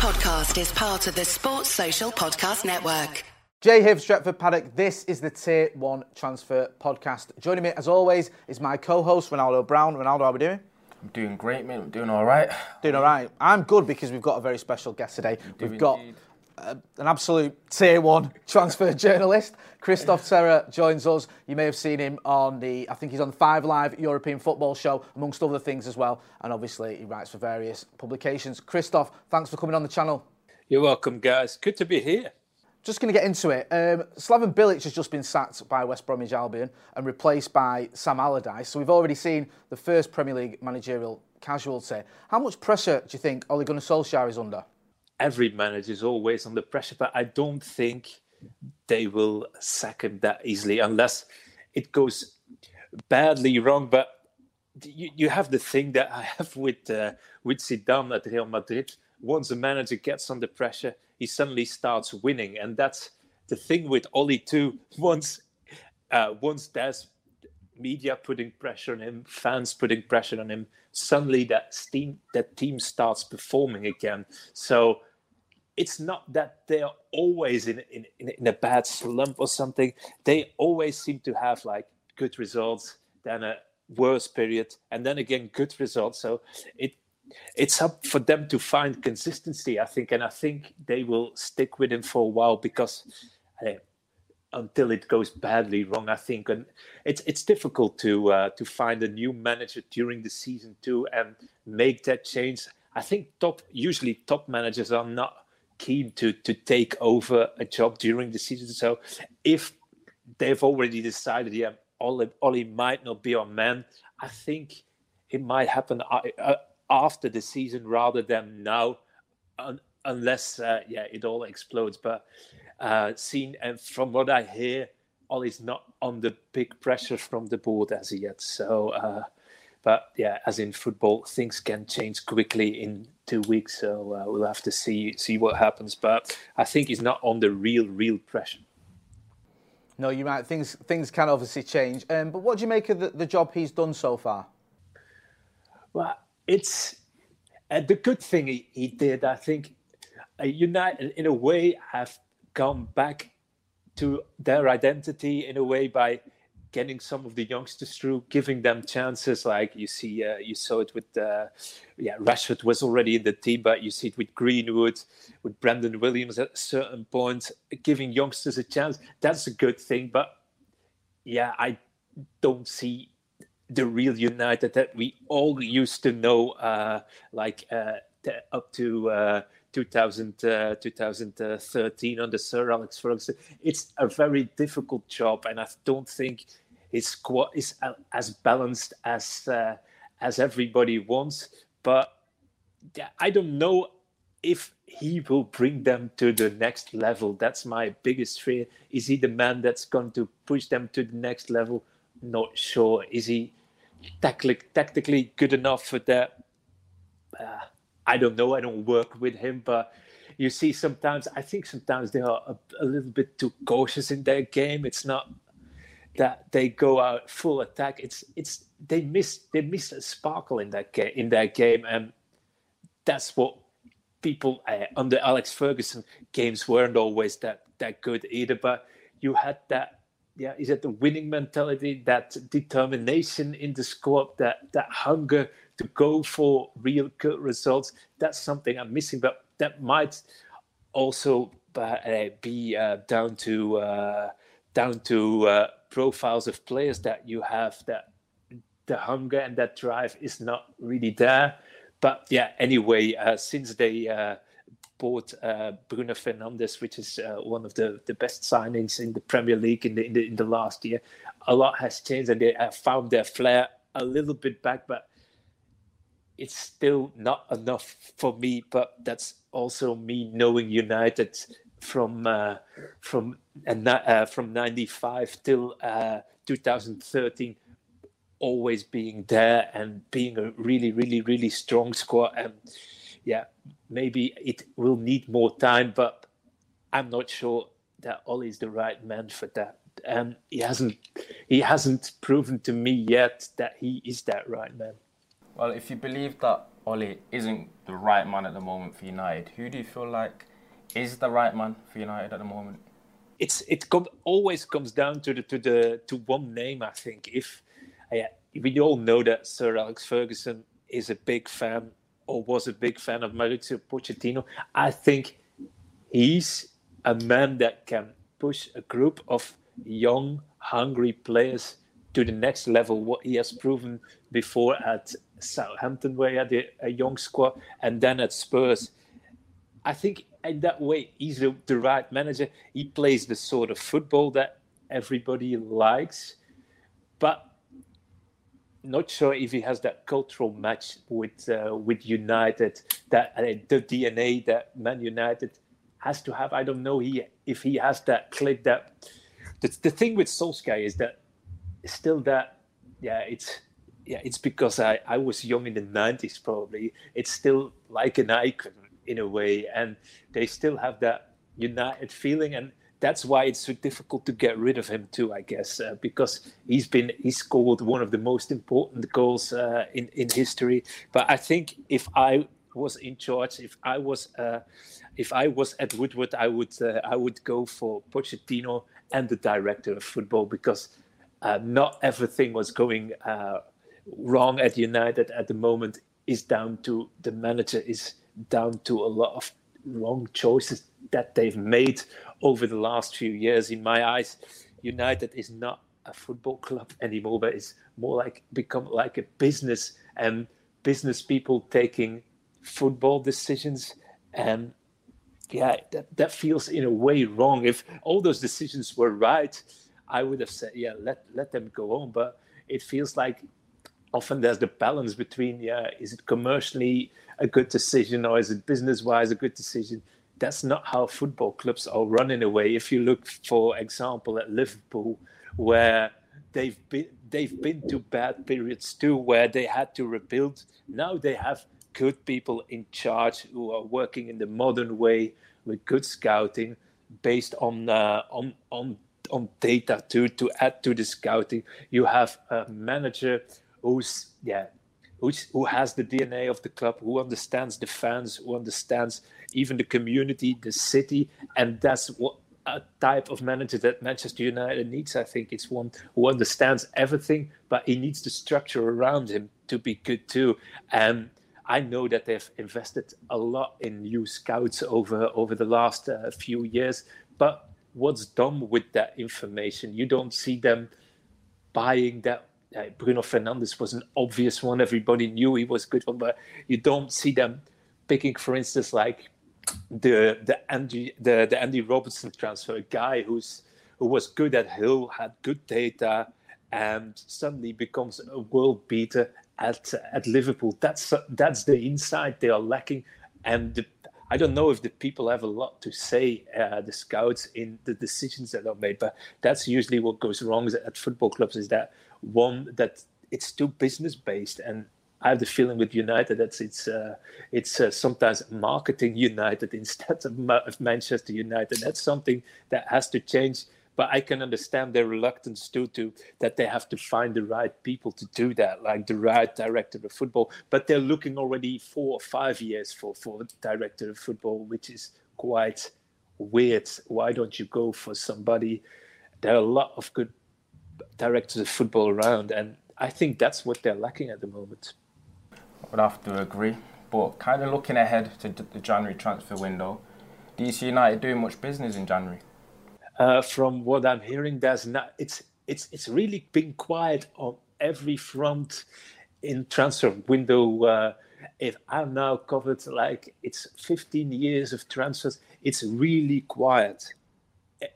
podcast is part of the Sports Social Podcast Network. Jay here for Stretford Paddock. This is the Tier 1 Transfer Podcast. Joining me, as always, is my co host, Ronaldo Brown. Ronaldo, how are we doing? I'm doing great, mate. I'm doing all right. Doing all right. I'm good because we've got a very special guest today. We've got uh, an absolute tier one transfer journalist. Kristof Terreur joins us. You may have seen him on the, I think he's on the Five Live European Football Show, amongst other things as well. And obviously, he writes for various publications. Kristof, thanks for coming on the channel. You're welcome, guys. Good to be here. Just going to get into it. Um, Slaven Bilic has just been sacked by West Bromwich Albion and replaced by Sam Allardyce. So we've already seen the first Premier League managerial casualty. How much pressure do you think Ole Gunnar Solskjaer is under? Every manager is always under pressure, but I don't think they will sack him that easily unless it goes badly wrong. But you, you have the thing that I have with uh, with Zidane at Real Madrid. Once a manager gets under pressure, he suddenly starts winning, and that's the thing with Oli too. Once uh, once there's media putting pressure on him, fans putting pressure on him, suddenly that team that team starts performing again. So it's not that they're always in, in, in a bad slump or something. They always seem to have like good results, then a worse period, and then again good results. So it it's up for them to find consistency, I think, and I think they will stick with him for a while because uh, until it goes badly wrong, I think, and it's it's difficult to uh, to find a new manager during the season too and make that change. I think top usually top managers are not keen to to take over a job during the season. So if they've already decided, yeah, Oli, Oli might not be our man, I think it might happen uh, uh, after the season rather than now, unless uh, yeah it all explodes. But uh, seen and from what I hear, Ollie's not under big pressure from the board as yet. So, uh, but yeah, as in football, things can change quickly in two weeks. So uh, we'll have to see see what happens. But I think he's not under real real pressure. No, you're right. Things things can obviously change. Um, but what do you make of the, the job he's done so far? Well, it's uh, the good thing he, he did. I think uh, United, in a way, have gone back to their identity in a way by getting some of the youngsters through, giving them chances. Like you see, uh, you saw it with, uh, yeah, Rashford was already in the team, but you see it with Greenwood, with Brandon Williams at a certain point, giving youngsters a chance. That's a good thing. But yeah, I don't see the real United that we all used to know, uh, like uh, up to uh, 2000, uh, 2013 under Sir Alex Ferguson. It's a very difficult job, and I don't think his squad is as balanced as uh, as everybody wants. But I don't know if he will bring them to the next level. That's my biggest fear. Is he the man that's going to push them to the next level? Not sure. Is he tactically, tactically good enough for that? Uh, I don't know. I don't work with him, but you see sometimes. I think sometimes they are a, a little bit too cautious in their game. It's not that they go out full attack. It's it's they miss they miss a sparkle in that game in their game, and that's what people uh, under Alex Ferguson games weren't always that that good either. But you had that yeah, is it the winning mentality, that determination in the squad, that that hunger to go for real good results. That's something I'm missing, but that might also uh, be uh, down to uh, down to uh, profiles of players that you have that the hunger and that drive is not really there. But yeah, anyway, uh, since they bought Bruno Fernandes, which is one of the, the best signings in the Premier League in the, in the in the last year, a lot has changed and they have found their flair a little bit back, but it's still not enough for me. But that's also me knowing United from uh, from uh, from '95 till uh, 2013, always being there and being a really, really, really strong squad. And yeah, maybe it will need more time, but I'm not sure that Oli is the right man for that. And he hasn't he hasn't proven to me yet that he is that right man. Well, if you believe that Ole isn't the right man at the moment for United. Who do you feel like is the right man for United at the moment? It's it com- always comes down to the to the to one name. I think if we all know that Sir Alex Ferguson is a big fan or was a big fan of Mauricio Pochettino. I think he's a man that can push a group of young, hungry players to the next level. What he has proven before at Southampton, where he had a, a young squad, and then at Spurs. I think in that way, he's the, the right manager. He plays the sort of football that everybody likes, but not sure if he has that cultural match with uh, with United, that uh, the DNA that Man United has to have. I don't know he if he has that click. That the, the thing with Solskjaer is that still that yeah it's yeah it's because I I was young in the nineties probably. It's still like an icon in a way, and they still have that United feeling and that's why it's so difficult to get rid of him too, I guess, uh, because he's been he scored one of the most important goals uh, in in history. But I think if I was in charge, if I was uh, if I was Ed Woodward, I would uh, I would go for Pochettino and the director of football because uh, not everything was going uh, wrong at United at the moment is down to the manager is down to a lot of wrong choices that they've made over the last few years. In my eyes, United is not a football club anymore, but it's more like become like a business and business people taking football decisions. And yeah, that, that feels in a way wrong. If all those decisions were right, I would have said, yeah, let let them go on. But it feels like often there's the balance between, yeah, is it commercially a good decision or is it business wise a good decision? that's not how football clubs are run in a way. If you look, for example, at Liverpool, where they've been they've been to bad periods too, where they had to rebuild. Now they have good people in charge who are working in the modern way with good scouting, based on uh, on on on data too to add to the scouting. You have a manager who's yeah who's, who has the DNA of the club, who understands the fans, who understands even the community, the city, and that's what a type of manager that Manchester United needs. I think it's one who understands everything, but he needs the structure around him to be good too. And I know that they've invested a lot in new scouts over over the last uh, few years, but what's done with that information? You don't see them buying that uh, Bruno Fernandes was an obvious one. Everybody knew he was good one, but you don't see them picking, for instance, like the the Andy the, the Andy Robertson transfer, a guy who's who was good at Hull, had good data, and suddenly becomes a world beater at at Liverpool. That's that's the insight they are lacking, and the, I don't know if the people have a lot to say, uh, the scouts, in the decisions that are made. But that's usually what goes wrong at football clubs. Is that one that it's too business based and I have the feeling with United that it's uh, it's uh, sometimes marketing United instead of, of, Manchester United. That's something that has to change. But I can understand their reluctance too, to that they have to find the right people to do that, like the right director of football. But they're looking already four or five years for for director of football, which is quite weird. Why don't you go for somebody? There are a lot of good directors of football around, and I think that's what they're lacking at the moment I would have to agree. But kind of looking ahead to the January transfer window, do you see United doing much business in January? Uh, from what I'm hearing, there's not. It's it's it's really been quiet on every front in transfer window. Uh, if I'm now covered like it's 15 years of transfers, it's really quiet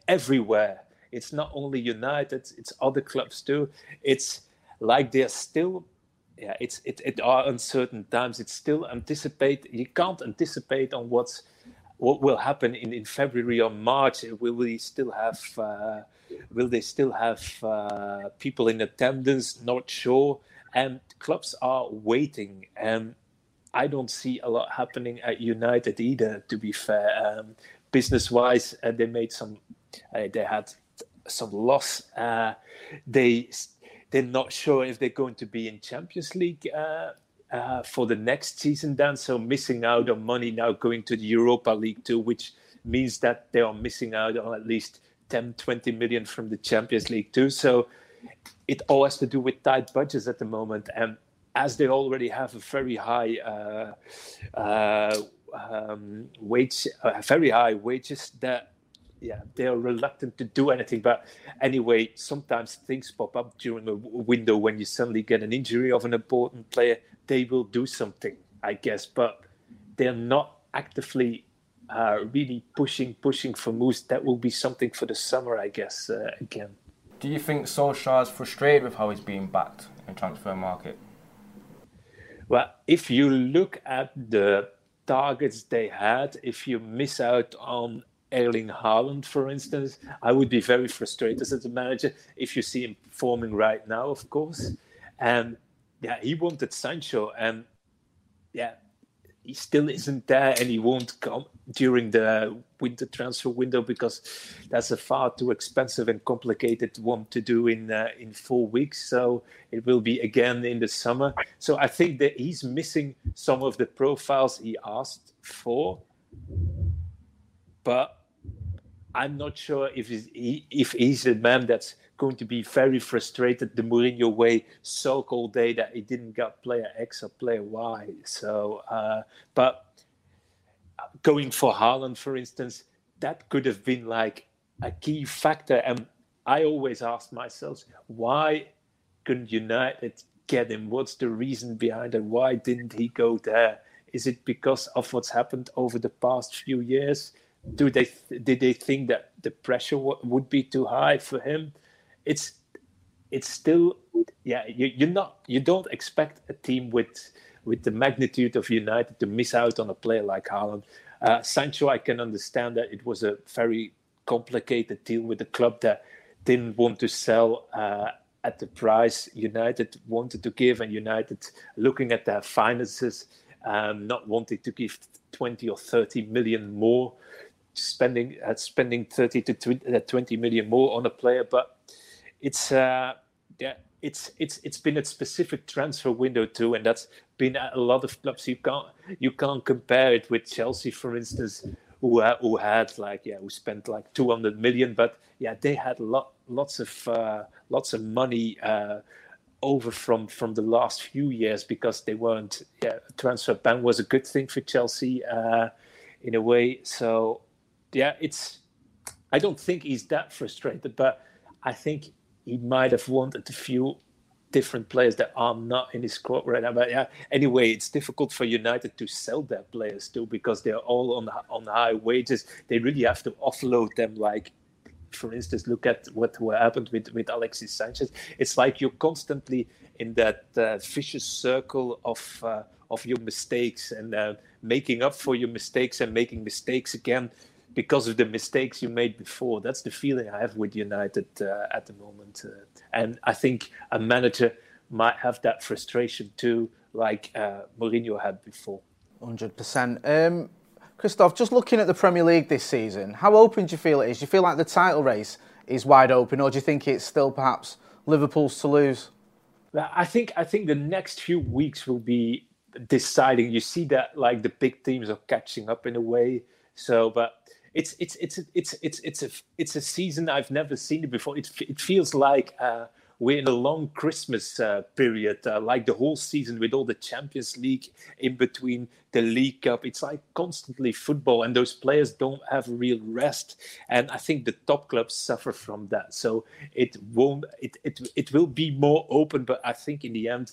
everywhere. It's not only United, it's other clubs too. It's like they're still yeah, it's it, it are uncertain times. It's still anticipate. You can't anticipate on what's what will happen in, in February or March. Will we still have? Uh, will they still have uh, people in attendance? Not sure. And clubs are waiting. And I don't see a lot happening at United either. To be fair, um, business-wise, uh, they made some. Uh, they had some loss. Uh, they they're not sure if they're going to be in Champions League uh, uh, for the next season then. So missing out on money now going to the Europa League too, which means that they are missing out on at least 10, 20 million from the Champions League too. So it all has to do with tight budgets at the moment. And as they already have a very high uh, uh, um, wage, very high wages, that yeah, they are reluctant to do anything. But anyway, sometimes things pop up during a window when you suddenly get an injury of an important player. They will do something, I guess, but they're not actively uh, really pushing, pushing for moves. That will be something for the summer, I guess. Uh, again. Do you think Solskjaer is frustrated with how he's being backed in transfer market? Well, if you look at the targets they had, if you miss out on Erling Haaland, for instance, I would be very frustrated as a manager if you see him performing right now, of course. And yeah, he wanted Sancho, and yeah, he still isn't there and he won't come during the winter transfer window because that's a far too expensive and complicated one to do in uh, in four weeks. So it will be again in the summer. So i think that he's missing some of the profiles he asked for. But i'm not sure if he's, he, if he's a man that's going to be very frustrated the Mourinho way all day that he didn't get player X or player Y. So, uh, but going for Haaland, for instance, that could have been like a key factor. And I always ask myself, why couldn't United get him? What's the reason behind it? Why didn't he go there? Is it because of what's happened over the past few years? Do they did they think that the pressure w- would be too high for him? it's it's still yeah you, you're not you don't expect a team with with the magnitude of United to miss out on a player like Haaland. Uh, Sancho, I can understand that it was a very complicated deal with the club that didn't want to sell uh, at the price United wanted to give, and United looking at their finances, um, not wanting to give 20 or 30 million more, spending uh, spending 30 to 20 million more on a player, but it's uh, yeah, it's it's it's been a specific transfer window too, and that's been a lot of clubs. You can't you can't compare it with Chelsea, for instance, who uh, who had like yeah, who spent like 200 million, but yeah, they had lot lots of uh, lots of money. Uh, over from from the last few years because they weren't yeah transfer ban was a good thing for Chelsea uh, in a way so yeah it's I don't think he's that frustrated but I think he might have wanted a few different players that are not in his squad right now. But yeah, anyway, it's difficult for United to sell their players too because they're all on on high wages. They really have to offload them. Like, for instance, look at what, what happened with with Alexis Sanchez. It's like you're constantly in that uh, vicious circle of uh, of your mistakes and uh, making up for your mistakes and making mistakes again because of the mistakes you made before. That's the feeling I have with United uh, at the moment. Uh, and I think a manager might have that frustration too, like uh, Mourinho had before. 100%. Um, Kristof, just looking at the Premier League this season, how open do you feel it is? Do you feel like the title race is wide open, or do you think it's still perhaps Liverpool's to lose? I think I think the next few weeks will be deciding. You see that like the big teams are catching up in a way. So, but it's it's it's it's it's it's a it's a season I've never seen it before. It it feels like uh, we're in a long Christmas uh, period, uh, like the whole season with all the Champions League in between the League Cup. It's like constantly football, and those players don't have real rest. And I think the top clubs suffer from that. So it won't. It it it will be more open, but I think in the end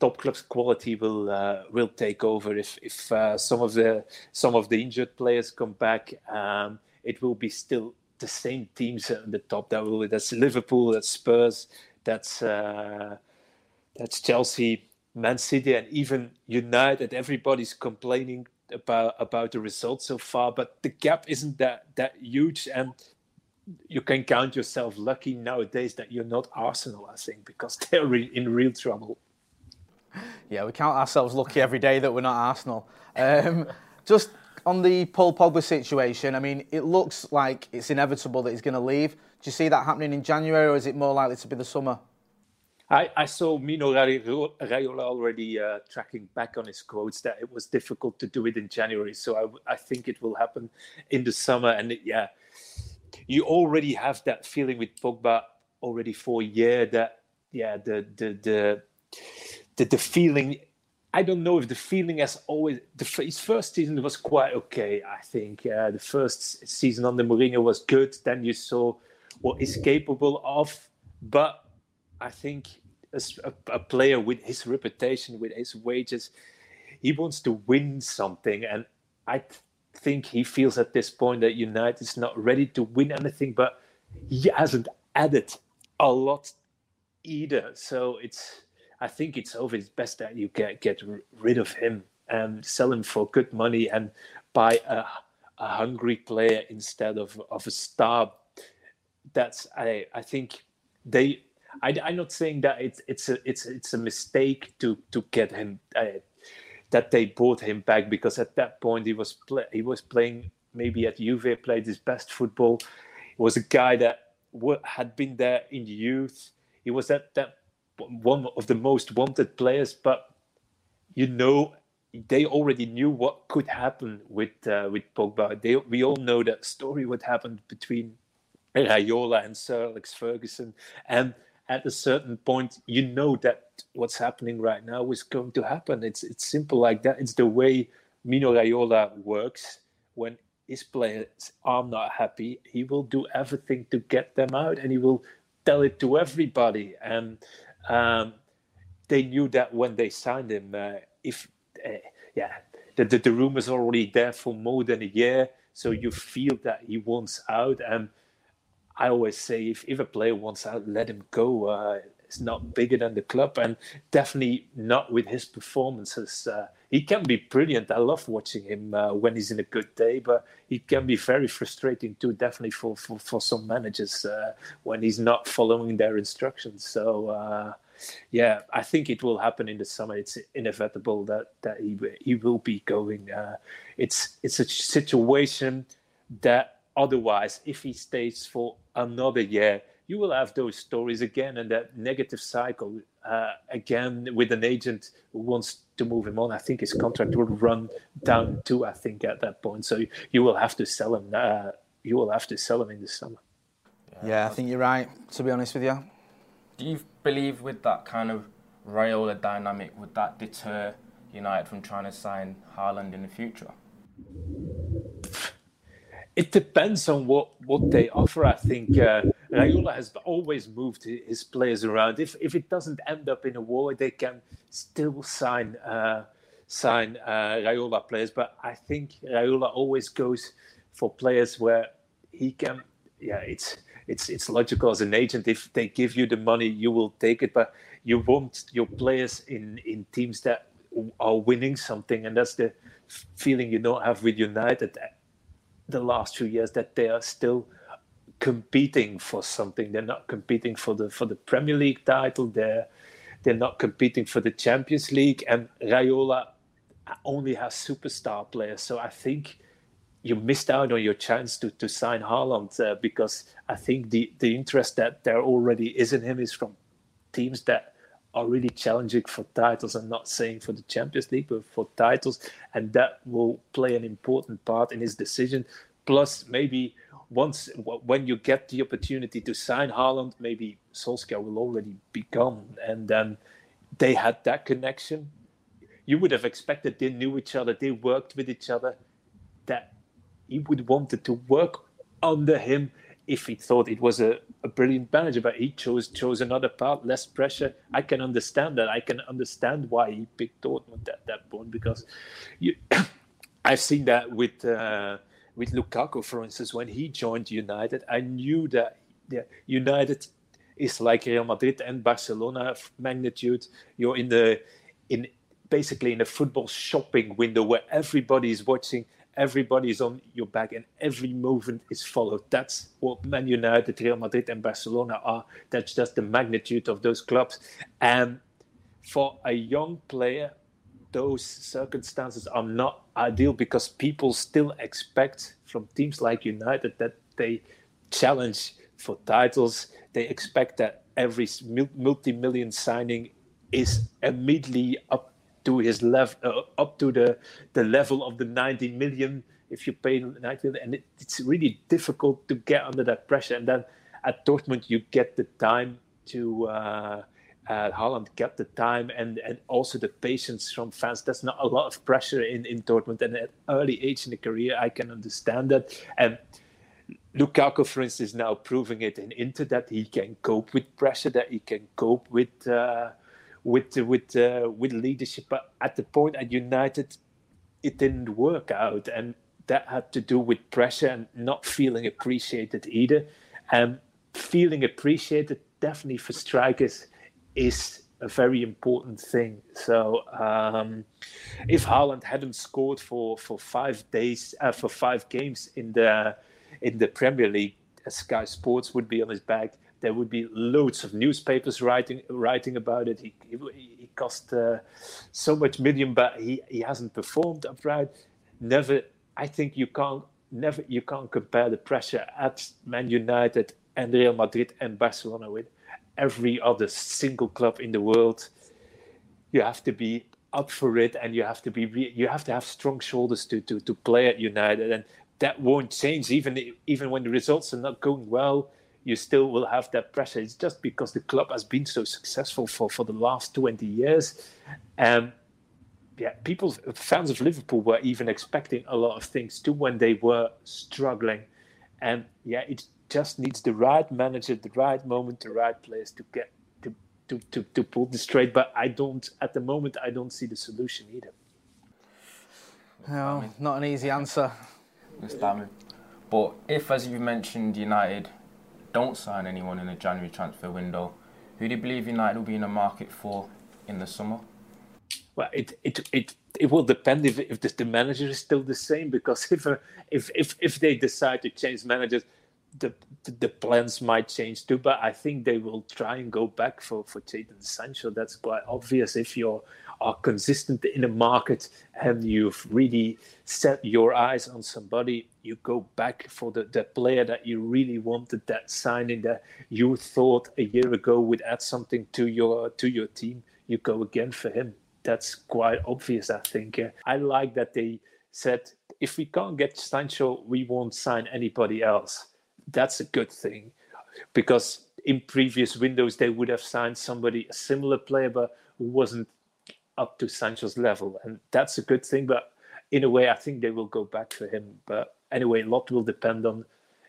top clubs quality will uh, will take over if if uh, some of the some of the injured players come back. Um, it will be still the same teams at the top. That will that's Liverpool, that's Spurs, that's uh, that's Chelsea, Man City, and even United. Everybody's complaining about about the results so far, but the gap isn't that that huge and. You can count yourself lucky nowadays that you're not Arsenal, I think, because they're in real trouble. Yeah, we count ourselves lucky every day that we're not Arsenal. Um, just on the Paul Pogba situation, I mean, it looks like it's inevitable that he's going to leave. Do you see that happening in January, or is it more likely to be the summer? I, I saw Mino Raiola already uh, tracking back on his quotes that it was difficult to do it in January. So I, I think it will happen in the summer. And it, yeah, you already have that feeling with Pogba already for a year that yeah the the the the, the feeling I don't know if the feeling has always the his first season was quite okay. I think uh, the first season under Mourinho was good. Then you saw what he's capable of, but I think as a, a player with his reputation, with his wages, he wants to win something, and I th- think he feels at this point that United is not ready to win anything. But he hasn't added a lot either, so it's I think it's always best that you get get rid of him and sell him for good money and buy a, a hungry player instead of, of a star. That's I I think they. I, am not saying that it's it's a it's it's a mistake to to get him uh, that they bought him back because at that point he was play, he was playing maybe at Juve played his best football. He was a guy that had been there in the youth. He was at that one of the most wanted players, but you know they already knew what could happen with uh, with Pogba. They, we all know that story what happened between Raiola and Sir Alex Ferguson, and at a certain point, you know that what's happening right now is going to happen. It's it's simple like that. It's the way Mino Raiola works. When his players are not happy, he will do everything to get them out, and he will tell it to everybody. And um, they knew that when they signed him, uh, if uh, yeah, the, the, the rumors already there for more than a year, so you feel that he wants out. And I always say, if, if a player wants out, let him go. Uh, it's not bigger than the club, and definitely not with his performances. Uh, he can be brilliant. I love watching him uh, when he's in a good day, but he can be very frustrating too. Definitely for for, for some managers uh, when he's not following their instructions. So uh, yeah, I think it will happen in the summer. It's inevitable that that he he will be going. Uh, it's it's a situation that otherwise, if he stays for another year, you will have those stories again and that negative cycle uh, again with an agent who wants to move him on. I think his contract will run down too. I think at that point, so you will have to sell him. Uh, you will have to sell him in the summer. Yeah, I think you're right. To be honest with you, do you believe with that kind of Raiola dynamic would that deter United from trying to sign Haaland in the future? It depends on what, what they offer. I think uh, Raiola has always moved his players around. If if it doesn't end up in a war, they can still sign uh, sign uh, Raiola players. But I think Raiola always goes for players where he can. Yeah, it's it's it's logical as an agent. If they give you the money, you will take it. But you want your players in in teams that are winning something, and that's the feeling you don't have with United the last few years that they are still competing for something. They're not competing for the for the Premier League title. They're they're not competing for the Champions League. And Raiola only has superstar players. So I think you missed out on your chance to, to sign Haaland uh, because I think the, the interest that there already is in him is from teams that are really challenging for titles. I'm not saying for the Champions League, but for titles. And that will play an important part in his decision. Plus, maybe once when you get the opportunity to sign Haaland, maybe Solskjaer will already be gone, and then they had that connection. You would have expected they knew each other, they worked with each other, that he would wanted to work under him if he thought it was a, a brilliant manager, but he chose chose another path, less pressure. I can understand that. I can understand why he picked Dortmund at that point because you, I've seen that with. Uh, with Lukaku, for instance, when he joined United, I knew that United is like Real Madrid and Barcelona magnitude. You're in the in basically in a football shopping window where everybody is watching, everybody is on your back, and every movement is followed. That's what Man United, Real Madrid, and Barcelona are. That's just the magnitude of those clubs. And for a young player those circumstances are not ideal because people still expect from teams like United that they challenge for titles. They expect that every multi-million signing is immediately up to his level, uh, up to the the level of the 90 million. If you pay 90 million, and it, it's really difficult to get under that pressure. And then at Dortmund, you get the time to. Uh, uh, Haaland get the time and, and also the patience from fans. There's not a lot of pressure in, in Dortmund. And at early age in the career, I can understand that. And Lukaku, for instance, is now proving it in Inter that he can cope with pressure, that he can cope with uh, with with uh, with leadership. But at the point at United, it didn't work out, and that had to do with pressure and not feeling appreciated either. And feeling appreciated definitely for strikers is a very important thing. So um, if Haaland hadn't scored for, for five days uh, for five games in the in the Premier League, Sky Sports would be on his back. There would be loads of newspapers writing writing about it. He, he, he cost uh, so much million, but he, he hasn't performed upright. Never, I think you can't never you can't compare the pressure at Man United and Real Madrid and Barcelona with every other single club in the world. You have to be up for it, and you have to be you have to have strong shoulders to to to play at United, and that won't change even even when the results are not going well. You still will have that pressure. It's just because the club has been so successful for, for the last 20 years. Um, yeah, people, fans of Liverpool were even expecting a lot of things too when they were struggling. And yeah, it just needs the right manager, the right moment, the right place to get to to, to, to pull this straight. But I don't at the moment I don't see the solution either. No, not an easy answer. But if, as you mentioned, United don't sign anyone in the January transfer window, who do you believe United will be in the market for in the summer? Well, it it it, it will depend if if the, the manager is still the same. Because if if if if they decide to change managers, the, the, plans might change too, but I think they will try and go back for for Jadon Sancho. That's quite obvious. If you are consistent in the market and you've really set your eyes on somebody, you go back for the, the player that you really wanted, that signing that you thought a year ago would add something to your to your team. You go again for him. That's quite obvious, I think. I like that they said if we can't get Sancho, we won't sign anybody else that's a good thing because in previous windows they would have signed somebody a similar player but who wasn't up to Sancho's level. And that's a good thing but in a way I think they will go back for him. But anyway a lot will depend on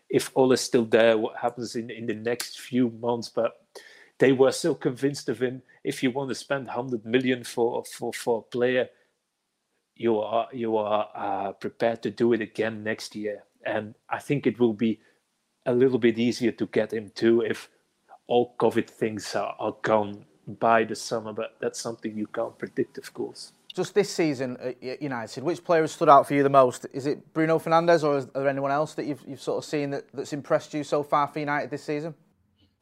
if Ole is still there what happens in, in the next few months. But they were so convinced of him if you want to spend 100 million for for for a player you are you are uh, prepared to do it again next year. And I think it will be a little bit easier to get him too if all COVID things are, are gone by the summer, but that's something you can't predict, of course. Just this season at United, which player has stood out for you the most? Is it Bruno Fernandes or is there anyone else that you've, you've sort of seen that, that's impressed you so far for United this season?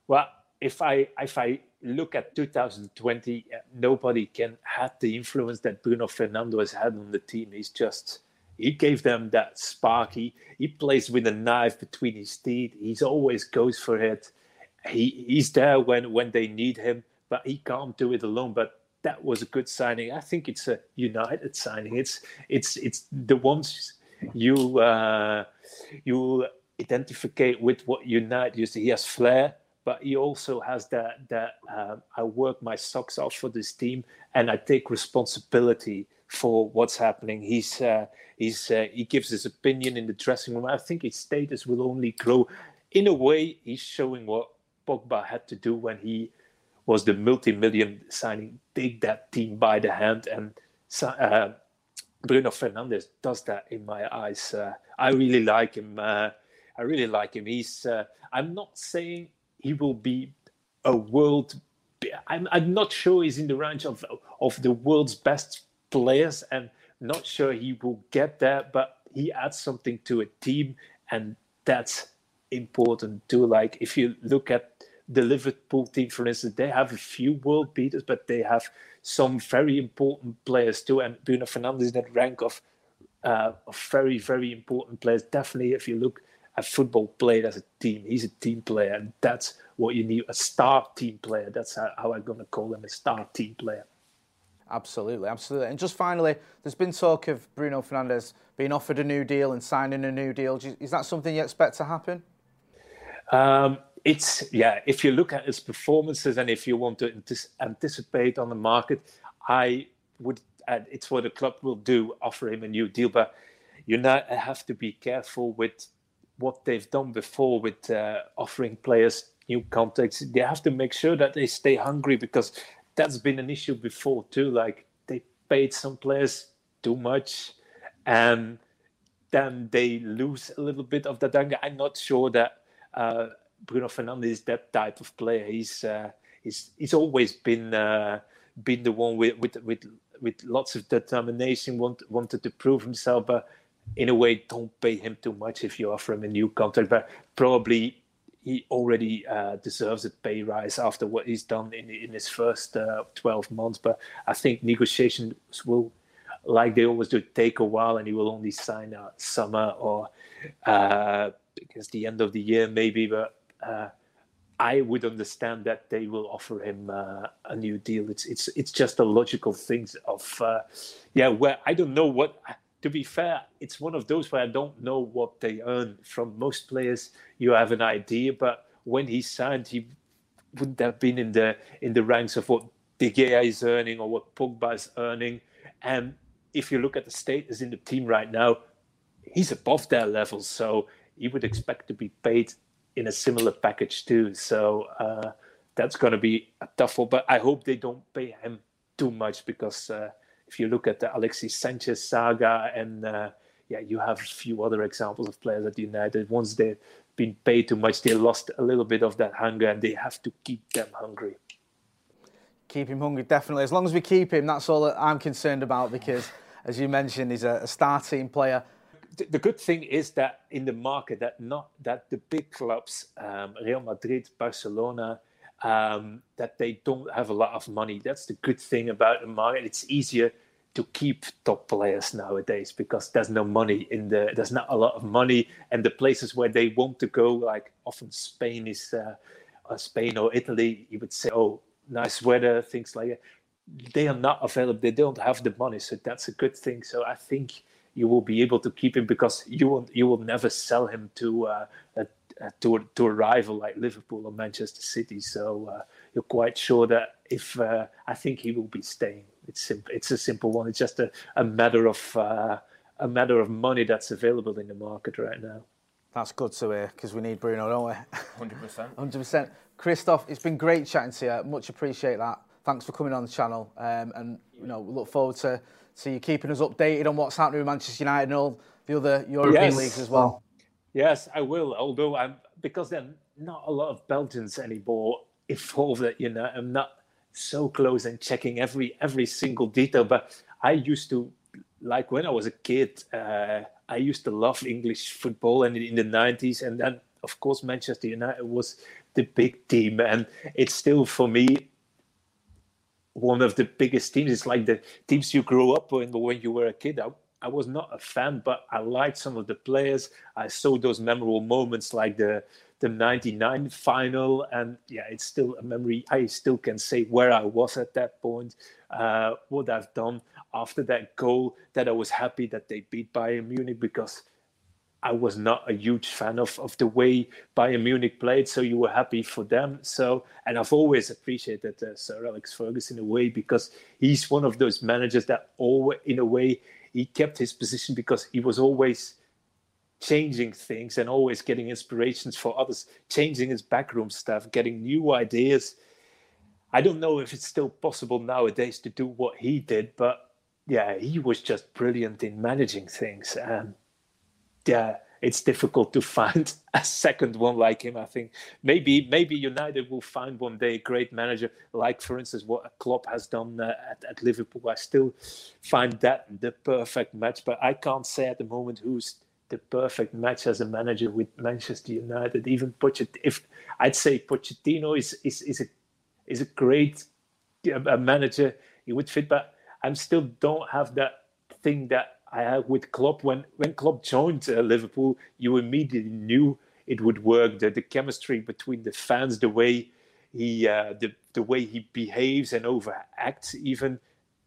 Well, if I if I look at 2020, nobody can have the influence that Bruno Fernandes had on the team. He's just he gave them that spark. He, he plays with a knife between his teeth. He's always goes for it. He he's there when when they need him, but he can't do it alone. But that was a good signing. I think it's a United signing. It's it's it's the ones you uh, you identify with what United. You see, he has flair, but he also has that that uh, I work my socks off for this team and I take responsibility for what's happening. He's uh, he's uh, he gives his opinion in the dressing room. I think his status will only grow. In a way, he's showing what Pogba had to do when he was the multi-million signing, take that team by the hand, and uh, Bruno Fernandes does that in my eyes. Uh, I really like him. Uh, I really like him. He's. Uh, I'm not saying he will be a world. I'm, I'm not sure he's in the range of of the world's best players, and not sure he will get there, but he adds something to a team, and that's important too. Like if you look at the Liverpool team, for instance, they have a few world beaters, but they have some very important players too. And Bruno Fernandes in that rank of, uh, of very, very important players. Definitely, if you look a football played as a team. He's a team player, and that's what you need a star team player. That's how, how I'm going to call him a star team player. Absolutely, absolutely. And just finally, there's been talk of Bruno Fernandes being offered a new deal and signing a new deal. Is that something you expect to happen? Um, it's yeah. If you look at his performances and if you want to anticipate on the market, I would. Uh, it's what the club will do: offer him a new deal. But you now have to be careful with what they've done before with uh, offering players new contracts. They have to make sure that they stay hungry because that's been an issue before too. Like they paid some players too much, and then they lose a little bit of that hunger. I'm not sure that uh, Bruno Fernandes is that type of player. He's uh, he's he's always been uh, been the one with with with with lots of determination, want, wanted to prove himself, but in a way, don't pay him too much if you offer him a new contract. But probably he already uh, deserves a pay rise after what he's done in in his first uh, 12 months. But I think negotiations will, like they always do, take a while, and he will only sign out summer or uh, against the end of the year maybe. But uh, I would understand that they will offer him uh, a new deal. It's it's it's just a logical thing of uh, yeah. Well, I don't know what to be fair, it's one of those where I don't know what they earn. From most players, you have an idea, but when he signed, he wouldn't have been in the in the ranks of what De Gea is earning or what Pogba is earning. And if you look at the status in the team right now, he's above their level, so he would expect to be paid in a similar package too. So uh, that's going to be a tough one. But I hope they don't pay him too much because. Uh, if you look at the Alexis Sanchez saga, and uh, yeah, you have a few other examples of players at United. Once they've been paid too much, they lost a little bit of that hunger, and they have to keep them hungry. Keep him hungry, definitely. As long as we keep him, that's all that I'm concerned about because, as you mentioned, he's a, star team player the good thing is that in the market that not that the big clubs um, real madrid barcelona um, that they don't have a lot of money. That's the good thing about the market. It's easier to keep top players nowadays because there's no money in the there's not a lot of money. And the places where they want to go like often spain is uh, uh, spain or italy you would say oh nice weather things like that. They are not available. They don't have the money. So that's a good thing. So i think you will be able to keep him because you will you will never sell him to uh, a to a, to a rival like Liverpool or Manchester City. So uh, you're quite sure that if uh, I think he will be staying. It's simple. It's a simple one. It's just a, a matter of a matter of money that's available in the market right now. That's good to hear because we need Bruno, don't we? Hundred percent. Hundred percent. Kristof, it's been great chatting to you. Much appreciate that. Thanks for coming on the channel, um, and you know, we look forward to to you keeping us updated on what's happening with Manchester United and all the other European yes. leagues as well. Yes, I will. Although I'm because there are not a lot of Belgians anymore involved. That you know, I'm not so close and checking every every single detail. But I used to like when I was a kid. Uh, I used to love English football, and in the '90s, and then of course Manchester United was the big team, and it's still for me one of the biggest teams. It's like the teams you grew up in when you were a kid. I, I was not a fan, but I liked some of the players. I saw those memorable moments like the the 99 final and yeah it's still a memory i still can say where i was at that point uh, what i've done after that goal that i was happy that they beat bayern munich because i was not a huge fan of, of the way bayern munich played so you were happy for them so and i've always appreciated uh, sir alex ferguson in a way because he's one of those managers that always in a way he kept his position because he was always changing things and always getting inspirations for others, changing his backroom stuff, getting new ideas. I don't know if it's still possible nowadays to do what he did, but yeah, he was just brilliant in managing things. And yeah, it's difficult to find a second one like him. I think maybe maybe United will find one day a great manager, like for instance what Klopp has done uh, at, at Liverpool. I still find that the perfect match, but I can't say at the moment who's the perfect match as a manager with Manchester United. Even Pochettino, if I'd say Pochettino is is is a is a great a manager, he would fit, but I'm still don't have that thing that With Klopp when when Klopp joined uh, Liverpool, you immediately knew it would work. The the chemistry between the fans, the way he uh, the the way he behaves and overacts, even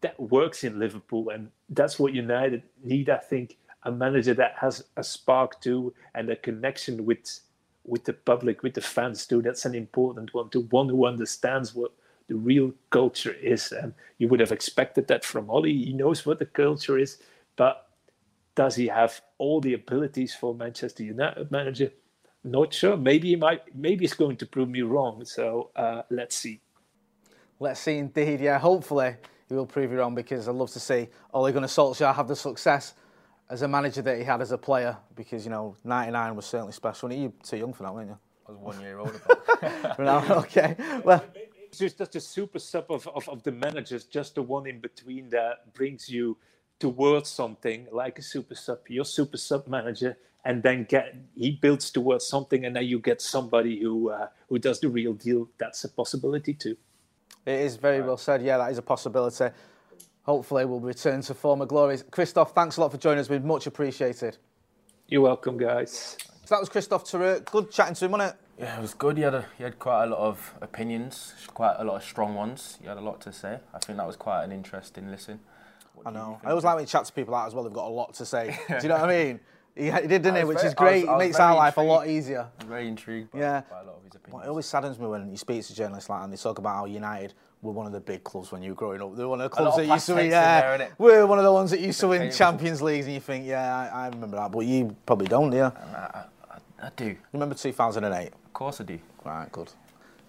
that works in Liverpool, and that's what United need. I think a manager that has a spark too and a connection with with the public, with the fans too. That's an important one. To one who understands what the real culture is, and you would have expected that from Ollie. He knows what the culture is, but does he have all the abilities for Manchester United manager? Not sure. Maybe he might. Maybe he's going to prove me wrong. So uh, let's see. Let's see, indeed. Yeah, hopefully he will prove you wrong because I'd love to see Ole Gunnar Solskjaer have the success as a manager that he had as a player because, you know, 99 was certainly special. And You were too young for that, weren't you? I was one year older. okay. Well, it's just, just a super sub of, of, of the managers, just the one in between that brings you towards something like a super sub, your super sub manager, and then get he builds towards something, and then you get somebody who uh, who does the real deal. That's a possibility too. It is very well said. Yeah, that is a possibility. Hopefully, we'll return to former glories. Kristof, thanks a lot for joining us. We've much appreciated. You're welcome, guys. So that was Kristof Terreur. Good chatting to him, wasn't it? Yeah, it was good. He had a, he had quite a lot of opinions, quite a lot of strong ones. He had a lot to say. I think that was quite an interesting listen. What I know. I always like when you chat to people out as well. They've got a lot to say. Do you know what I mean? He, he did, didn't he? Which very, is great. Was, it makes our life a lot easier. I'm very intrigued by, yeah. by a lot of his opinions. Well, it always saddens me when you speak to journalists like and they talk about how United were one of the big clubs when you were growing up. They were one of the clubs that used to win. Yeah, there, we're one of the ones that used to win Champions Leagues, and you think, yeah, I, I, remember that, but you probably don't, do you? I, I, I do. You remember 2008? Of course I do. Right, good.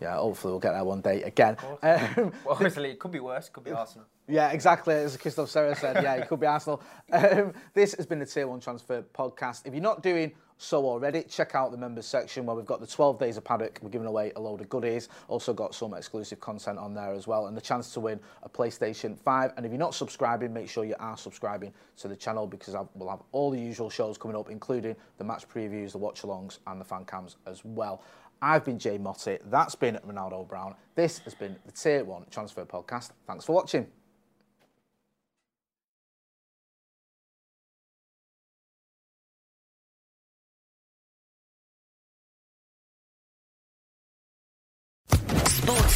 Yeah, hopefully we'll get there one day again. Um, well, obviously, it could be worse. It could be Arsenal. Yeah, exactly. As Kristof Terreur said, yeah, it could be Arsenal. Um, this has been the Tier 1 Transfer Podcast. If you're not doing so already, check out the members section where we've got the 12 days of paddock. We're giving away a load of goodies. Also got some exclusive content on there as well, and the chance to win a PlayStation 5. And if you're not subscribing, make sure you are subscribing to the channel because we'll have all the usual shows coming up, including the match previews, the watch alongs, and the fan cams as well. I've been Jay Motty. That's been Ronaldo Brown. This has been the Tier 1 Transfer Podcast. Thanks for watching.